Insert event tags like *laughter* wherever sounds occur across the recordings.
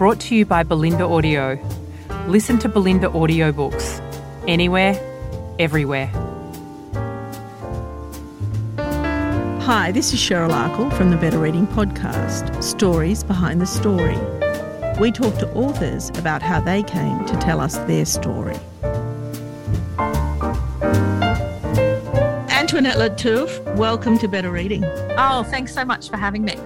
brought to you by Bolinda Audio. Listen to Bolinda audiobooks anywhere, everywhere. Hi, this is Cheryl Akle from the Better Reading Podcast Stories Behind the Story. We talk to authors about how they came to tell us their story. Antoinette Lattouf, welcome to Better Reading. Oh, thanks so much for having me.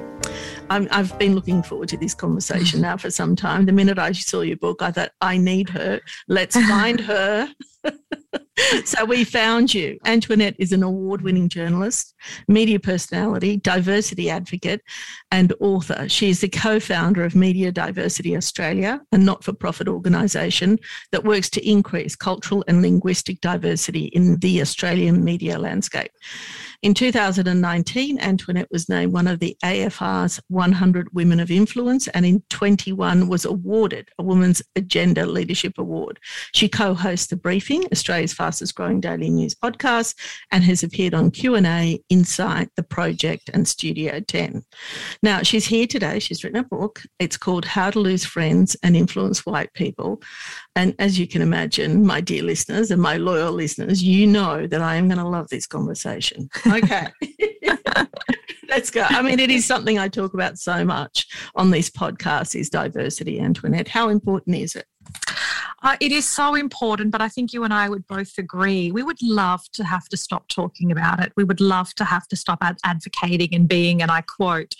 I have been looking forward to this conversation now for some time. The minute I saw your book, I thought, I need her. Let's *laughs* find her. *laughs* so we found you. Antoinette is an award winning journalist, media personality, diversity advocate, and author. She is the co founder of Media Diversity Australia, a not for profit organisation that works to increase cultural and linguistic diversity in the Australian media landscape. In 2019, Antoinette was named one of the AFR's 100 Women of Influence and in 21 was awarded a Women's Agenda Leadership Award. She co-hosts The Briefing, Australia's fastest growing daily news podcast, and has appeared on Q&A, Insight, The Project and Studio 10. Now, she's here today. She's written a book. It's called How to Lose Friends and Influence White People. And as you can imagine, my dear listeners and my loyal listeners, you know that I am going to love this conversation. Okay. *laughs* Let's go. I mean, it is something I talk about so much on this podcast is diversity, Antoinette. How important is it? Uh, it is so important, but I think you and I would both agree. We would love to have to stop talking about it. We would love to have to stop ad- advocating and being, and I quote,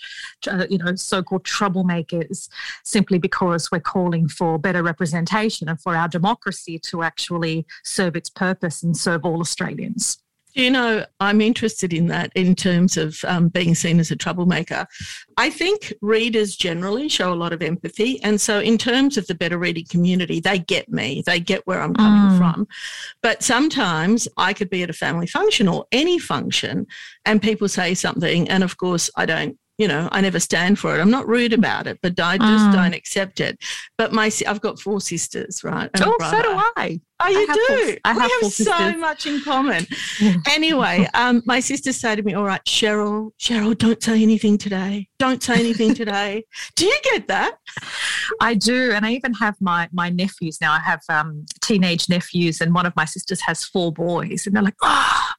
uh, you know, so-called troublemakers, simply because we're calling for better representation and for our democracy to actually serve its purpose and serve all Australians. You know, I'm interested in that in terms of um, being seen as a troublemaker. I think readers generally show a lot of empathy. And so, in terms of the better reading community, they get me, they get where I'm coming mm. from. But sometimes I could be at a family function or any function, and people say something. And of course, I don't you know, I never stand for it. I'm not rude about it, but I just mm. don't accept it. But my, I've got four sisters, right? oh, so do I. Oh, you I do. Four, I we have, have so much in common. anyway, *laughs* um, my sisters say to me, "All right, Cheryl, Cheryl, don't say anything today. Don't say anything *laughs* today." do you get that? I do, and I even have my my nephews now. I have um, teenage nephews, and one of my sisters has four boys, and they're like, "Oh."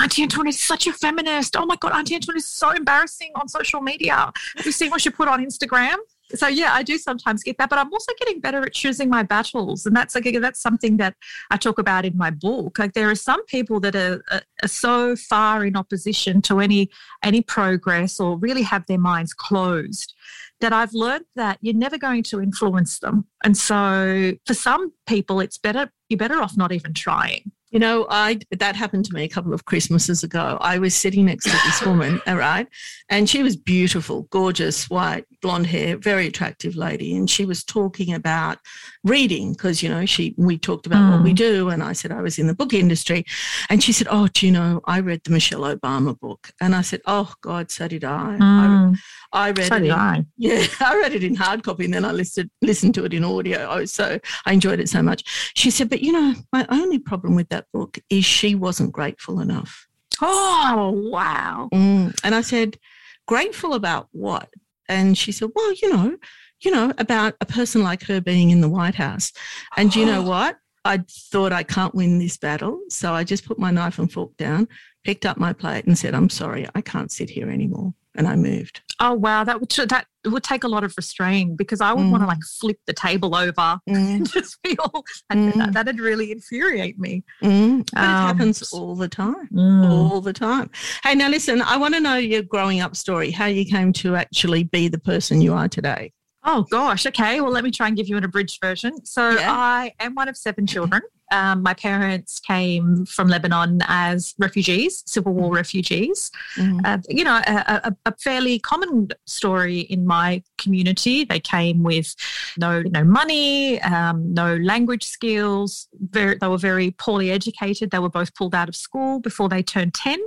Auntie Antoinette is such a feminist. Oh my God, Auntie Antoinette is so embarrassing on social media. Have you seen what she put on Instagram? So yeah, I do sometimes get that, but I'm also getting better at choosing my battles, and that's like that's something that I talk about in my book. Like there are some people that are, are, are so far in opposition to any any progress, or really have their minds closed, that I've learned that you're never going to influence them. And so for some people, it's better you're better off not even trying. You know, I that happened to me a couple of Christmases ago. I was sitting next to this woman, all right, and she was beautiful, gorgeous, white, blonde hair, very attractive lady, and she was talking about reading because you know she we talked about mm. what we mm. do, and I said I was in the book industry, and she said, "Oh, do you know I read the Michelle Obama book?" And I said, "Oh God, so did I." Mm. I, I, read so it. In, I. *laughs* Yeah, I read it in hard copy, and then I listened listened to it in audio. Oh, so I enjoyed it so much. She said, "But you know, my only problem with that." That book is she wasn't grateful enough. Oh, wow. Mm. And I said, grateful about what? And she said, well, you know, you know, about a person like her being in the White House. And you know what? I thought I can't win this battle. So I just put my knife and fork down, picked up my plate and said, I'm sorry, I can't sit here anymore and I moved. Oh wow, that would that would take a lot of restraint because I would mm. want to like flip the table over mm. and *laughs* just feel and mm. that, would really infuriate me. Mm. But um, it happens all the time, mm. all the time. Hey, now listen, I want to know your growing up story, how you came to actually be the person you are today. Oh gosh, okay. Well, let me try and give you an abridged version. So yeah. I am one of seven children. Um, my parents came from Lebanon as refugees, civil war refugees. Mm-hmm. Uh, you know, a, a, a, fairly common story in my community. They came with no no money, um, no language skills. Very, they were very poorly educated. They were both pulled out of school before they turned ten.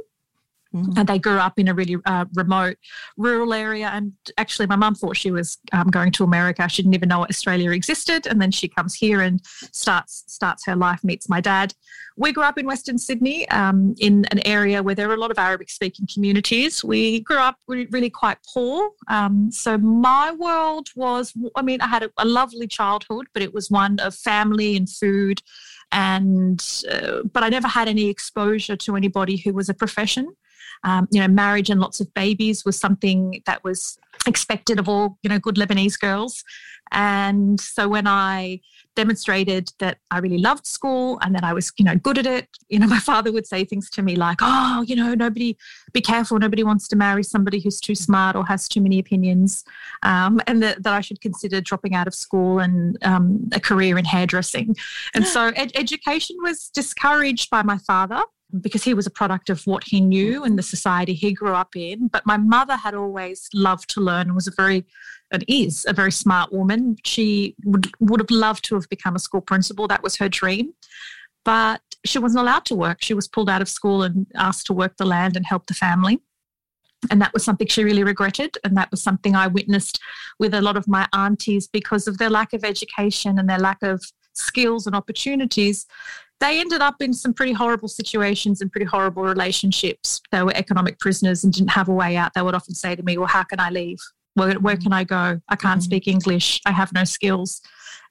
Mm. And they grew up in a really uh, remote rural area. And actually, my mum thought she was um, going to America. She didn't even know Australia existed. And then she comes here and starts starts her life, meets my dad. We grew up in Western Sydney, um, in an area where there are a lot of Arabic speaking communities. We grew up really quite poor. Um, so my world was, I mean, I had a, a lovely childhood, but it was one of family and food and uh, but I never had any exposure to anybody who was a profession. Um, you know, marriage and lots of babies was something that was expected of all, you know, good Lebanese girls. And so when I demonstrated that I really loved school and that I was, you know, good at it, you know, *laughs* my father would say things to me like, oh, you know, nobody, be careful, nobody wants to marry somebody who's too smart or has too many opinions. Um, and that, that I should consider dropping out of school and um, a career in hairdressing. And so ed- education was discouraged by my father because he was a product of what he knew and the society he grew up in. But my mother had always loved to learn and was a very, and is a very smart woman. She would, would have loved to have become a school principal. That was her dream. But she wasn't allowed to work. She was pulled out of school and asked to work the land and help the family. And that was something she really regretted. And that was something I witnessed with a lot of my aunties because of their lack of education and their lack of skills and opportunities they ended up in some pretty horrible situations and pretty horrible relationships. They were economic prisoners and didn't have a way out. They would often say to me, Well, how can I leave? Where, where can I go? I can't mm-hmm. speak English. I have no skills.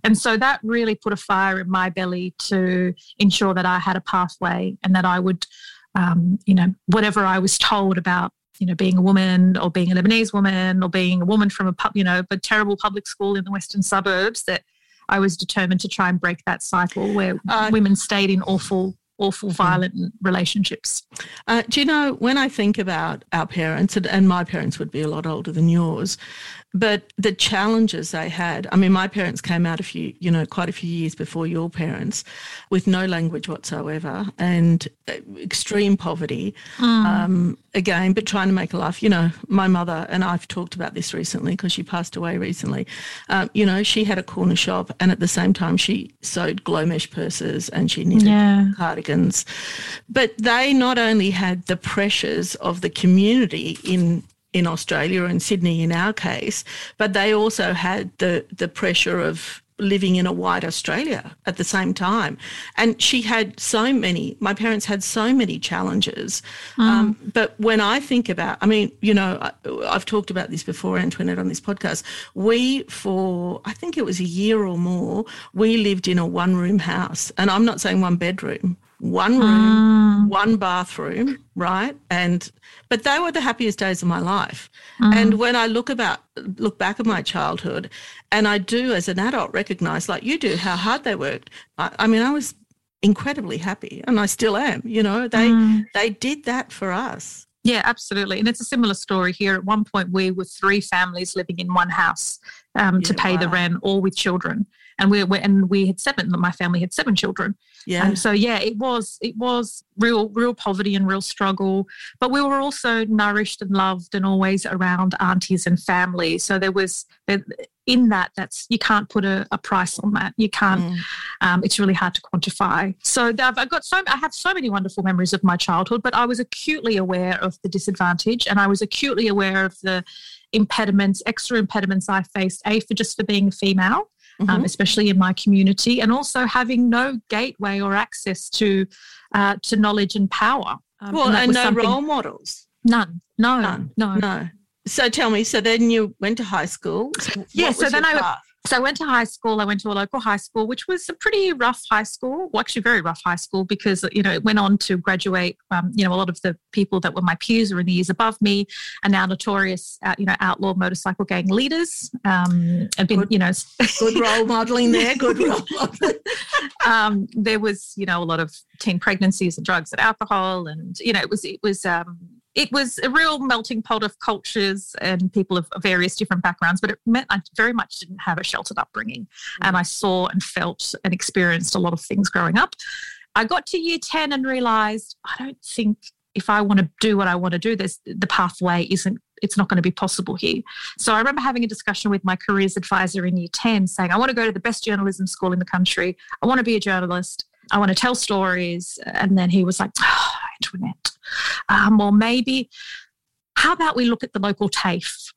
And so that really put a fire in my belly to ensure that I had a pathway and that I would, um, you know, whatever I was told about you know, being a woman or being a Lebanese woman or being a woman from a, pub, you know, a terrible public school in the western suburbs that I was determined to try and break that cycle where uh, women stayed in awful awful hmm. violent relationships. Uh, do you know, when I think about our parents, and, and, my parents would be a lot older than yours, but the challenges they had, I mean, my parents came out a few, you know, quite a few years before your parents with no language whatsoever and uh, extreme poverty. Mm. Um, again, but trying to make a life. You know, my mother, and I've talked about this recently because she passed away recently. Um, you know, she had a corner shop and at the same time she sewed Glomesh purses and she knitted yeah. cardigans. But they not only had the pressures of the community in in Australia and Sydney in our case, but they also had the the pressure of living in a white Australia at the same time. And she had so many, my parents had so many challenges. Mm. Um, but when I think about, I mean, you know, I, have talked about this before, Antoinette, on this podcast. We, for I think it was a year or more, we lived in a one room house. And I'm not saying one bedroom one room, mm. one bathroom, right? And but they were the happiest days of my life. Mm. And when I look about look back at my childhood, and I do as an adult recognize, like you do, how hard they worked. I, I mean, I was incredibly happy, and I still am. You know, they mm. they did that for us. Yeah, absolutely. And it's a similar story here. At one point, we were three families living in one house um, yeah, to pay wow. the rent, all with children. And we were, and we had seven. My family had seven children. Yeah. And so yeah, it was it was real real poverty and real struggle. But we were also nourished and loved and always around aunties and family. So there was in that that's you can't put a, a price on that. You can't. Mm. Um, it's really hard to quantify. So I've got so I have so many wonderful memories of my childhood, but I was acutely aware of the disadvantage, and I was acutely aware of the impediments, extra impediments I faced. A for just for being a female, mm-hmm. um, especially in my community, and also having no gateway or access to uh, to knowledge and power. Um, well, and, and no role models. None. No. None. No. No. So tell me. So then you went to high school. So yeah. So then I. Path? So I went to high school. I went to a local high school, which was a pretty rough high school. Well, actually, very rough high school because you know it went on to graduate. Um, you know, a lot of the people that were my peers or in the years above me are now notorious, uh, you know, outlaw motorcycle gang leaders. Um, and been, good, you know, good role modeling there. *laughs* Good role modeling. *laughs* um, there was, you know, a lot of teen pregnancies and drugs and alcohol, and you know, it was it was um, it was a real melting pot of cultures and people of various different backgrounds, but it meant I very much didn't have a sheltered upbringing. Mm-hmm. And I saw and felt and experienced a lot of things growing up. I got to year 10 and realized I don't think if I want to do what I want to do, there's the pathway isn't it's not going to be possible here. So I remember having a discussion with my careers advisor in year 10 saying, I want to go to the best journalism school in the country. I want to be a journalist. I want to tell stories. And then he was like, oh, Antoinette, um, well, maybe, how about we look at the local TAFE?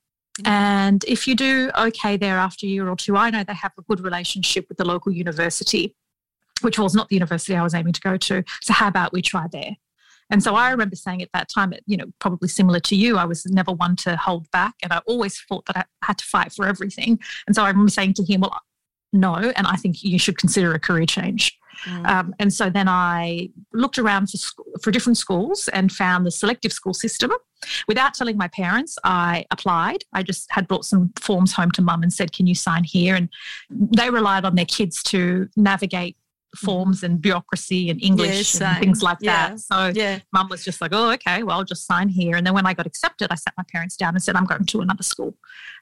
And if you do okay there after a year or two, I know they have a good relationship with the local university, which was not the university I was aiming to go to. So how about we try there? And so I remember saying at that time, you know, probably similar to you, I was never one to hold back. And I always thought that I had to fight for everything. And so I remember saying to him, well, no, and I think you should consider a career change. Mm. Um, and so then I looked around for, for different schools and found the selective school system. Without telling my parents, I applied. I just had brought some forms home to mum and said, Can you sign here? And they relied on their kids to navigate forms and bureaucracy and English yeah, and things like yeah. that. So yeah. mum was just like, oh, okay, well, I'll just sign here. And then when I got accepted, I sat my parents down and said, I'm going to another school.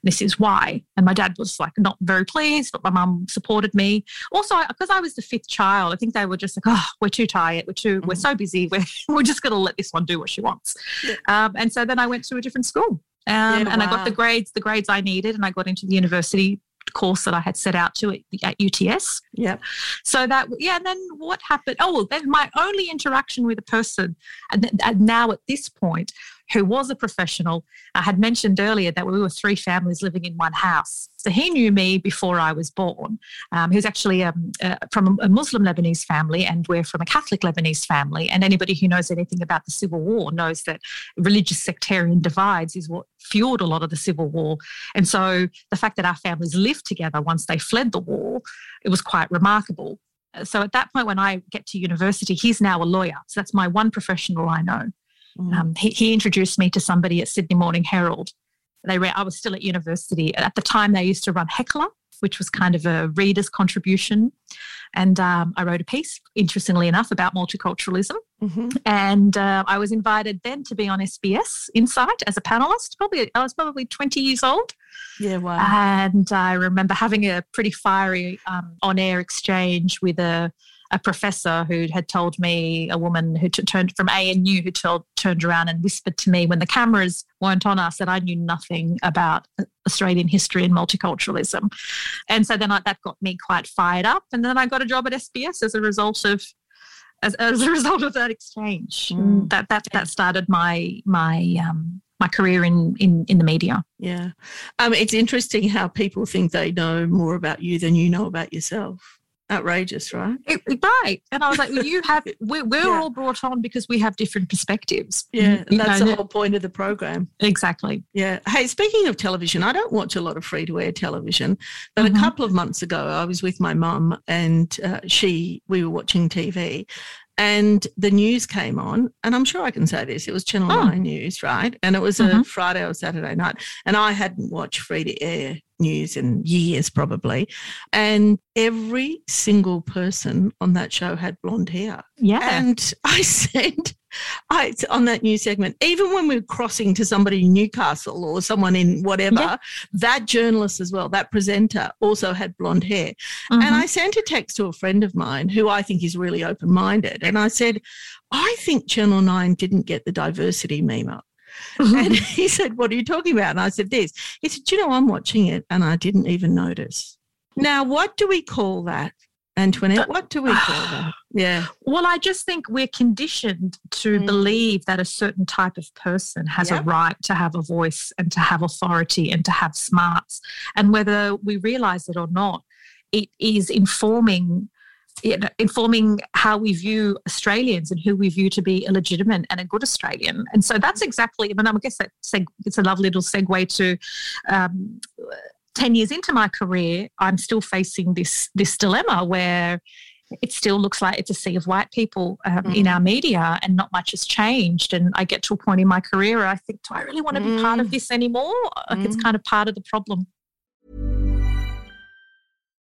This is why. And my dad was like, not very pleased, but my mum supported me. Also, because I was the fifth child, I think they were just like, oh, we're too tired. We're too, mm-hmm. we're so busy. *laughs* We're, we're just going to let this one do what she wants. Yeah. Um, and so then I went to a different school. Um, and wow. I got the grades, the grades I needed, and I got into the university course that I had set out to at, at UTS. Yeah. So that, yeah, and then what happened? Oh, well, then my only interaction with a person, and, and now at this point, who was a professional. I had mentioned earlier that we were three families living in one house. So he knew me before I was born. Um, he was actually um, uh, from a Muslim Lebanese family, and we're from a Catholic Lebanese family. And anybody who knows anything about the Civil War knows that religious sectarian divides is what fueled a lot of the Civil War. And so the fact that our families lived together once they fled the war, it was quite remarkable. So at that point, when I get to university, he's now a lawyer. So that's my one professional I know. Mm. Um, he, he, introduced me to somebody at Sydney Morning Herald. They read, I was still at university. At the time, they used to run Heckler, which was kind of a reader's contribution. And um, I wrote a piece, interestingly enough, about multiculturalism. Mm-hmm. And uh, I was invited then to be on SBS Insight as a panelist. Probably I was probably 20 years old. Yeah, wow. And I remember having a pretty fiery um, on-air exchange with a a professor who had told me, a woman who t- turned from ANU who told, turned around and whispered to me when the cameras weren't on us that I knew nothing about Australian history and multiculturalism. And so then I, that got me quite fired up. And then I got a job at SBS as a result of as, as a *laughs* result of that exchange. Mm. That that that started my my um, my career in in in the media. Yeah, um, it's interesting how people think they know more about you than you know about yourself outrageous, right? It, right. And I was like, well, you have, *laughs* we're, we're yeah. all brought on because we have different perspectives. Yeah. You that's know, the whole point of the program. Exactly. Yeah. Hey, speaking of television, I don't watch a lot of free to air television, but mm-hmm. a couple of months ago, I was with my mum and uh, she, we were watching TV and the news came on and i'm sure i can say this it was channel oh. 9 news right and it was mm-hmm. a friday or saturday night and i hadn't watched free to air news in years probably and every single person on that show had blonde hair yeah and *laughs* i said I, on that new segment, even when we are crossing to somebody in Newcastle or someone in whatever, yeah. that journalist as well, that presenter also had blonde hair. Mm-hmm. And I sent a text to a friend of mine who I think is really open minded. And I said, I think Channel 9 didn't get the diversity memo. Mm-hmm. And *laughs* he said, What are you talking about? And I said, This. He said, You know, I'm watching it and I didn't even notice. Now, what do we call that? Antoinette, what do we call that? *sighs* Yeah. Well, I just think we're conditioned to mm. believe that a certain type of person has yep. a right to have a voice and to have authority and to have smarts. And whether we realize it or not, it is informing informing how we view Australians and who we view to be a legitimate and a good Australian. And so that's exactly, I mean, I guess that seg- it's a lovely little segue to um, 10 years into my career, I'm still facing this, this dilemma where it still looks like it's a sea of white people um, mm. in our media and not much has changed. And I get to a point in my career where I think, do I really want to mm. be part of mm. this anymore? Like mm. it's kind of part of the problem.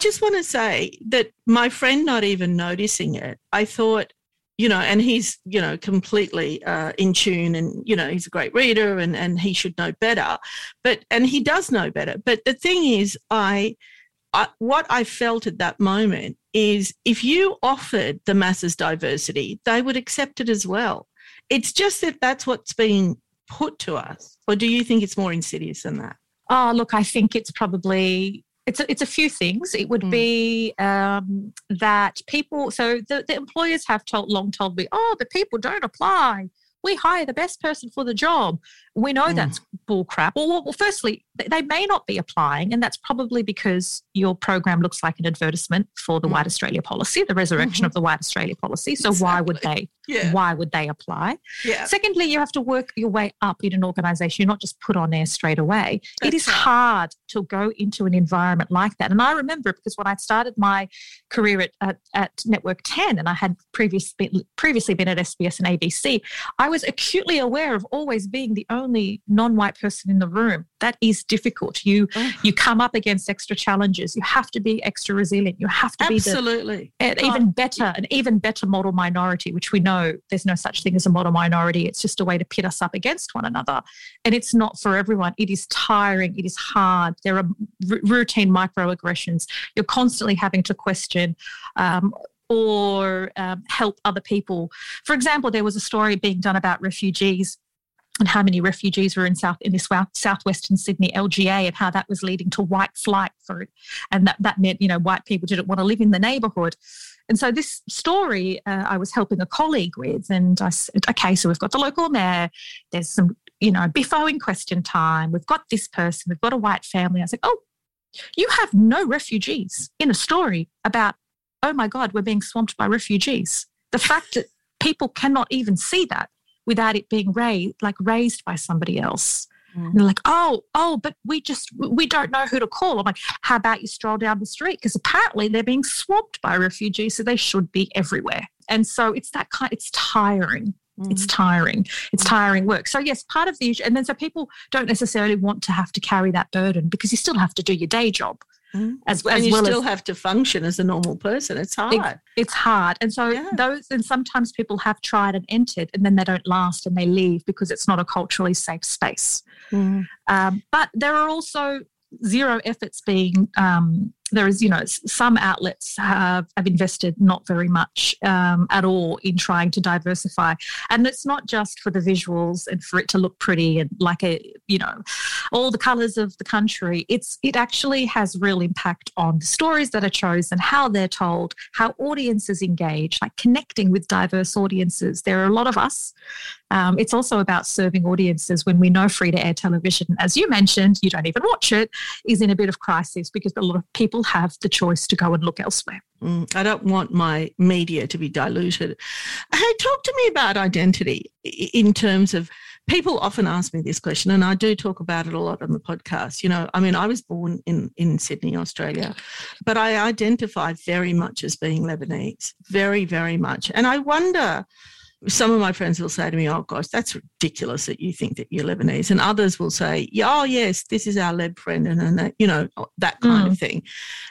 Just want to say that my friend not even noticing it, I thought, you know, and he's, you know, completely uh, in tune and, you know, he's a great reader and, and he should know better. But, and he does know better. But the thing is, I, I what I felt at that moment is if you offered the masses diversity, they would accept it as well. It's just that that's what's being put to us. Or do you think it's more insidious than that? Oh, look, I think it's probably it's a, it's a few things. It would mm. be um, that people, so the, the employers have told, long told me, oh, the people don't apply. We hire the best person for the job. We know mm. that's bull crap. Well, well, firstly, they may not be applying, and that's probably because your program looks like an advertisement for the mm. White Australia policy, the resurrection mm-hmm. of the White Australia policy. So exactly. why would they? Yeah. Why would they apply? Yeah. Secondly, you have to work your way up in an organisation. You're not just put on air straight away. That's it is right. hard to go into an environment like that. And I remember because when I started my career at, at, at Network 10, and I had previous, previously been at SBS and ABC, I was acutely aware of always being the only non-white person in the room. That is difficult. You oh. you come up against extra challenges. You have to be extra resilient. You have to Absolutely. be the, even better, an even better model minority, which we know there's no such thing as a model minority. It's just a way to pit us up against one another. And it's not for everyone. It is tiring. It is hard. There are r- routine microaggressions. You're constantly having to question um, or um, help other people. For example, there was a story being done about refugees and how many refugees were in south in this south, southwestern Sydney LGA and how that was leading to white flight for it, and that that meant you know white people didn't want to live in the neighbourhood. And so this story uh, I was helping a colleague with, and I said, okay, so we've got the local mayor. There's some you know biffo in question time. We've got this person. We've got a white family. I said, oh, you have no refugees in a story about oh my God, we're being swamped by refugees. The fact that people cannot even see that without it being raised, like raised by somebody else. Mm. And they're like, oh, oh, but we just we don't know who to call. I'm like, how about you stroll down the street? Because apparently they're being swamped by refugees, so they should be everywhere. And so it's that kind. It's tiring. Mm. It's tiring. It's mm. tiring work. So yes, part of the issue, and then so people don't necessarily want to have to carry that burden because you still have to do your day job. Mm. As, and you well still as, have to function as a normal person. It's hard. It, it's hard. And so yeah. those and sometimes people have tried and entered and then they don't last and they leave because it's not a culturally safe space. Mm. Um, but there are also zero efforts being um, there is, you know, some outlets have, have invested not very much um, at all in trying to diversify. And it's not just for the visuals and for it to look pretty and like a, you know, all the colors of the country. It's it actually has real impact on the stories that are chosen, how they're told, how audiences engage, like connecting with diverse audiences. There are a lot of us. Um, it's also about serving audiences when we know free to air television, as you mentioned, you don't even watch it, is in a bit of crisis because a lot of people have the choice to go and look elsewhere. Mm, I don't want my media to be diluted. Hey, talk to me about identity in terms of people often ask me this question, and I do talk about it a lot on the podcast. You know, I mean, I was born in, in Sydney, Australia, but I identify very much as being Lebanese, very, very much. And I wonder some of my friends will say to me, "Oh gosh, that's ridiculous that you think that you're Lebanese," and others will say, oh yes, this is our Leb friend," and, and you know that kind mm. of thing.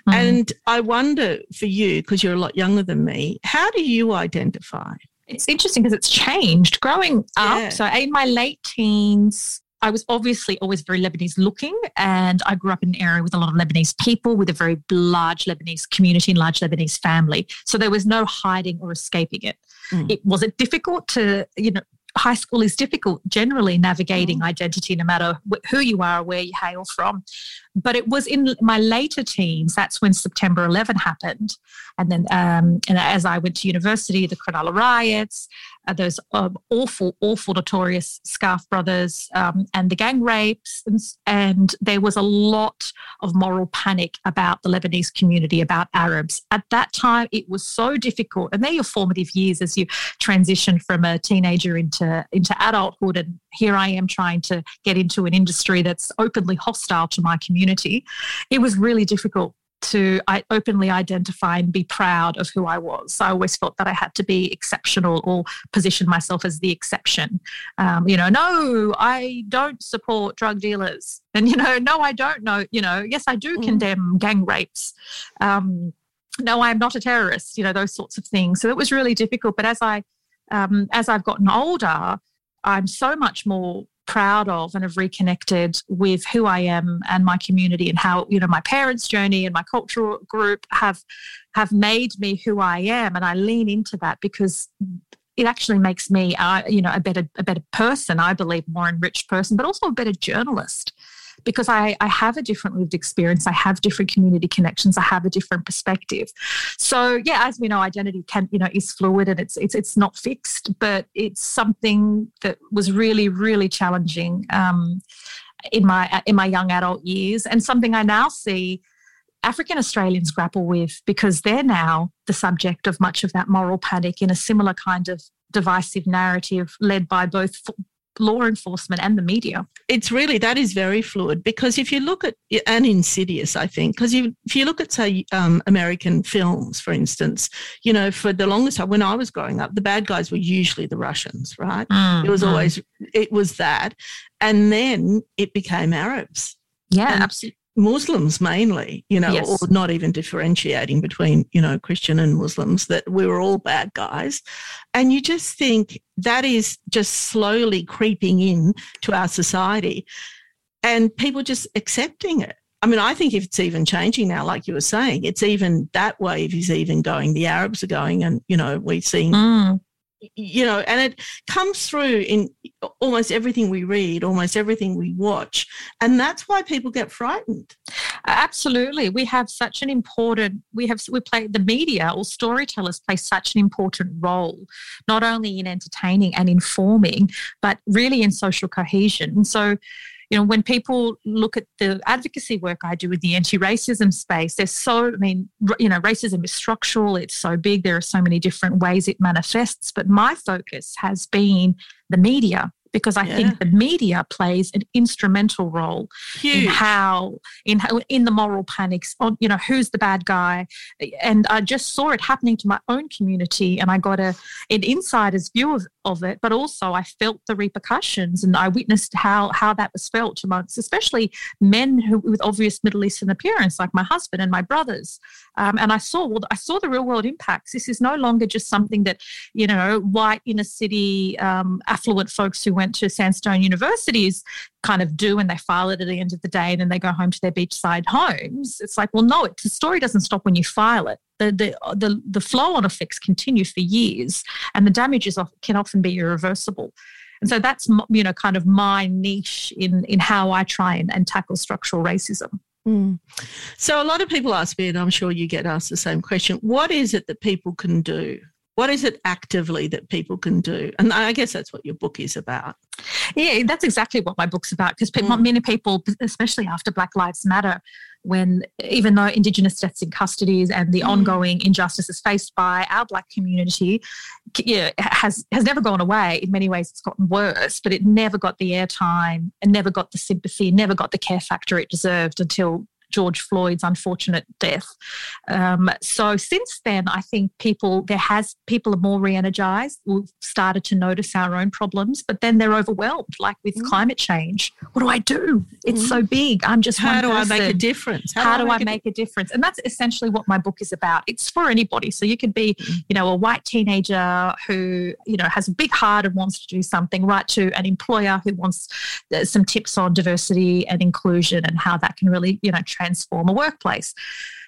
Mm. And I wonder for you, because you're a lot younger than me, how do you identify? It's interesting because it's changed. Growing up, yeah. so in my late teens, I was obviously always very Lebanese looking, and I grew up in an area with a lot of Lebanese people, with a very large Lebanese community and large Lebanese family. So there was no hiding or escaping it. Mm. It was it difficult to, you know, high school is difficult generally navigating mm. identity no matter wh- who you are where you hail from but it was in my later teens that's when september 11 happened. And then um, and as i went to university the cronulla riots uh, those um, awful awful notorious Skaf brothers um, and the gang rapes and, and there was a lot of moral panic about the lebanese community about arabs. At that time it was so difficult and they're your formative years as you transition from a teenager into into adulthood and here i am trying to get into an industry that's openly hostile to my community it was really difficult to I openly identify and be proud of who I was. I always felt that I had to be exceptional or position myself as the exception. Um, you know, no, I don't support drug dealers, and you know, no, I don't know. You know, yes, I do mm. condemn gang rapes. Um, no, I'm not a terrorist. You know, those sorts of things. So it was really difficult. But as I um, as I've gotten older, I'm so much more proud of and have reconnected with who I am and my community and how you know my parents' journey and my cultural group have have made me who I am. And I lean into that because it actually makes me uh, you know a better a better person I believe more enriched person but also a better journalist because I, I have a different lived experience. I have different community connections. I have a different perspective. So yeah, as we know, identity can, you know, is fluid and it's it's it's not fixed, but it's something that was really, really challenging um, in my in my young adult years and something I now see African Australians grapple with because they're now the subject of much of that moral panic in a similar kind of divisive narrative led by both law enforcement and the media. It's really that is very fluid because if you look at and insidious, I think, because if you look at say um, American films, for instance, you know, for the longest time when I was growing up, the bad guys were usually the Russians, right? Mm, it was mm. always it was that, and then it became Arabs. Yeah, and, absolutely. Muslims mainly, you know, yes. or not even differentiating between, you know, Christian and Muslims, that we were all bad guys. And you just think that is just slowly creeping in to our society and people just accepting it. I mean, I think if it's even changing now, like you were saying, it's even that wave is even going. The Arabs are going, and you know, we've seen mm you know, and it comes through in almost everything we read, almost everything we watch. And that's why people get frightened. Absolutely. We have such an important, we have, we play the media or storytellers play such an important role, not only in entertaining and informing, but really in social cohesion. And so, you know, when people look at the advocacy work I do with the anti-racism space, there's so, I mean, you know, racism is structural, it's so big, there are so many different ways it manifests. But my focus has been the media because I yeah. think the media plays an instrumental role Huge. in how in how in the moral panics on you know who's the bad guy and I just saw it happening to my own community and I got a an insider's view of, of it but also I felt the repercussions and I witnessed how how that was felt amongst especially men who with obvious Middle Eastern appearance like my husband and my brothers um, and I saw well I saw the real world impacts this is no longer just something that you know white inner city um, affluent folks who went to Sandstone universities kind of do and they file it at the end of the day and then they go home to their beachside homes. It's like, well, no, it, the story doesn't stop when you file it. The, the, the, the flow on effects continue for years and the damages can often be irreversible. And so that's, you know, kind of my niche in, in how I try and, and tackle structural racism. Mm. So a lot of people ask me, and I'm sure you get asked the same question, what is it that people can do what is it actively that people can do? And I guess that's what your book is about. Yeah, that's exactly what my book's about because mm. many people, especially after Black Lives Matter, when even though Indigenous deaths in custodies and the mm. ongoing injustices faced by our Black community, yeah, has has never gone away. In many ways, it's gotten worse, but it never got the airtime and never got the sympathy, never got the care factor it deserved until George Floyd's unfortunate death. Um, so since then, I think people there has people are more re-energized. We've started to notice our own problems, but then they're overwhelmed, like with mm. climate change. What do I do? It's mm. so big. I'm just how do person. I make a difference? How, how do, I, make, I make a, a difference? And that's essentially what my book is about. It's for anybody. So you could be, mm. you know, a white teenager who you know has a big heart and wants to do something, right to an employer who wants uh, some tips on diversity and inclusion and how that can really you know transform a workplace.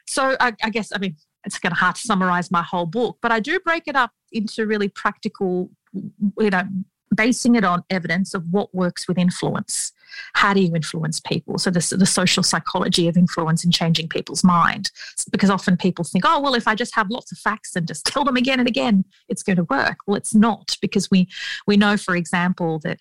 So I, I guess I mean it's kind of hard to summarize my whole book, but I do break it up into really practical, you know, basing it on evidence of what works with influence. How do you influence people? So the, the social psychology of influence and changing people's mind. Because often people think, oh, well, if I just have lots of facts and just tell them again and again, it's going to work. Well, it's not because we we know, for example, that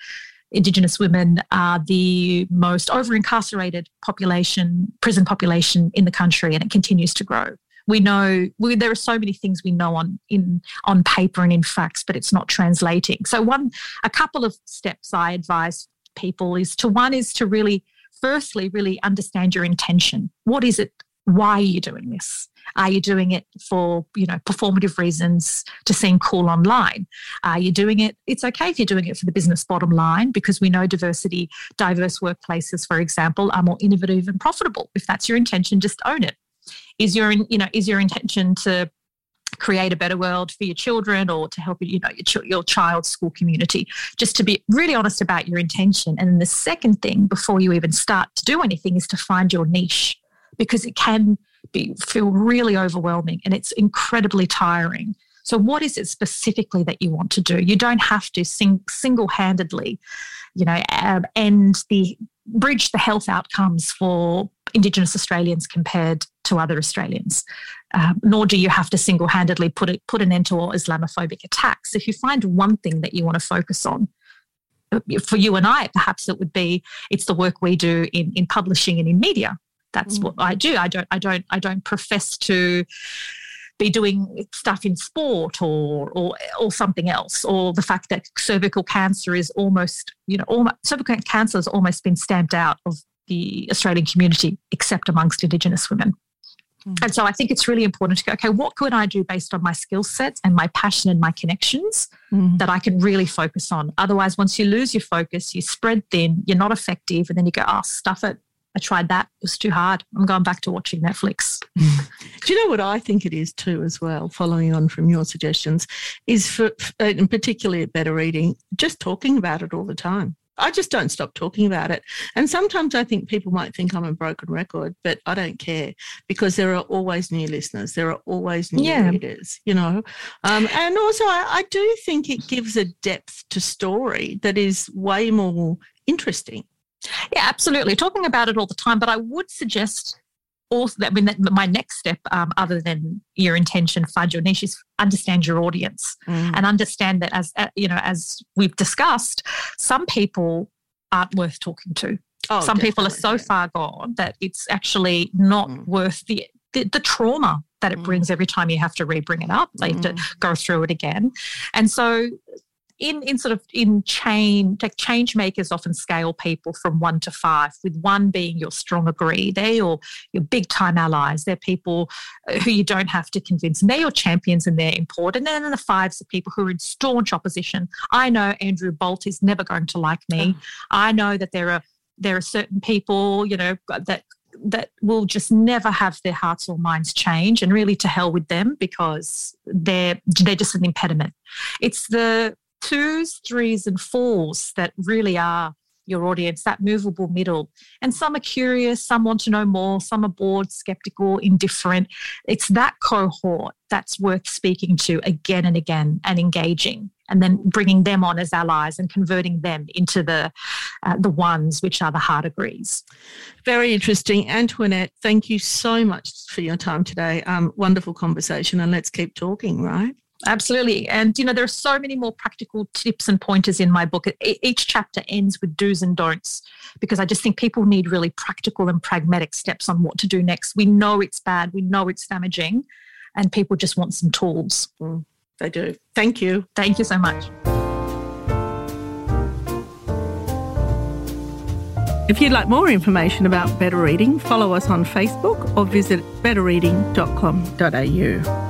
Indigenous women are the most over incarcerated population, prison population in the country, and it continues to grow. We know we, there are so many things we know on in on paper and in facts, but it's not translating. So one, a couple of steps I advise people is to one is to really, firstly, really understand your intention. What is it? Why are you doing this? Are you doing it for, you know, performative reasons to seem cool online? Are you doing it? It's okay if you're doing it for the business bottom line because we know diversity, diverse workplaces, for example, are more innovative and profitable. If that's your intention, just own it. Is your, you know, is your intention to create a better world for your children or to help you know your, your child's school community just to be really honest about your intention and the second thing before you even start to do anything is to find your niche because it can be, feel really overwhelming and it's incredibly tiring. So, what is it specifically that you want to do? You don't have to sing, single-handedly, you know, um, end the bridge the health outcomes for Indigenous Australians compared to other Australians. Um, nor do you have to single-handedly put it, put an end to all Islamophobic attacks. If you find one thing that you want to focus on, uh, for you and I, perhaps it would be it's the work we do in, in publishing and in media that's mm. what I do. I don't I don't I don't profess to be doing stuff in sport or or or something else, or the fact that cervical cancer is almost you know almost, cervical cancer has almost been stamped out of the Australian community, except amongst Indigenous women. Mm. And so I think it's really important to go, okay, what could I do based on my skill sets and my passion and my connections mm. that I can really focus on? Otherwise, once you lose your focus, you spread thin, you're not effective, and then you go, oh, stuff it. I tried that. It was too hard. I'm going back to watching Netflix. Do you know what I think it is too, as well, following on from your suggestions, is for, and particularly at Better Reading, just talking about it all the time. I just don't stop talking about it. And sometimes I think people might think I'm a broken record, but I don't care because there are always new listeners. There are always new yeah. readers, you know. Um, and also, I, I do think it gives a depth to story that is way more interesting. Yeah, absolutely. Talking about it all the time, but I would suggest also that I mean, my next step, um, other than your intention, find your niche, is understand your audience mm. and understand that as uh, you know, as we've discussed, some people aren't worth talking to. Oh, some people are so far gone that it's actually not mm. worth the, the, the trauma that it mm. brings every time you have to re-bring it up. They have to mm. go through it again, and so in in sort of in chain like change makers often scale people from one to five with one being your strong agree they're your your big time allies. They're people who you don't have to convince and they're your champions and they're important. And then the fives are people who are in staunch opposition. I know andrew bolt is never going to like me. I know that there are there are certain people you know that that will just never have their hearts or minds change and really to hell with them because they're they're just an impediment. It's the twos, threes, and fours that really are your audience, that movable middle. And some are curious, some want to know more, some are bored, skeptical, indifferent. It's that cohort that's worth speaking to again and again and engaging. And then bringing them on as allies and converting them into the uh, the ones which are the hard agrees. Very interesting, Antoinette. Thank you so much for your time today. Um, wonderful conversation, and let's keep talking. Right? Absolutely. And, you know, there are so many more practical tips and pointers in my book. Each chapter ends with do's and don'ts because I just think people need really practical and pragmatic steps on what to do next. We know it's bad, we know it's damaging, and people just want some tools. Mm, they do. Thank you. Thank you so much. If you'd like more information about Better Reading, follow us on Facebook or visit betterreading.com.au.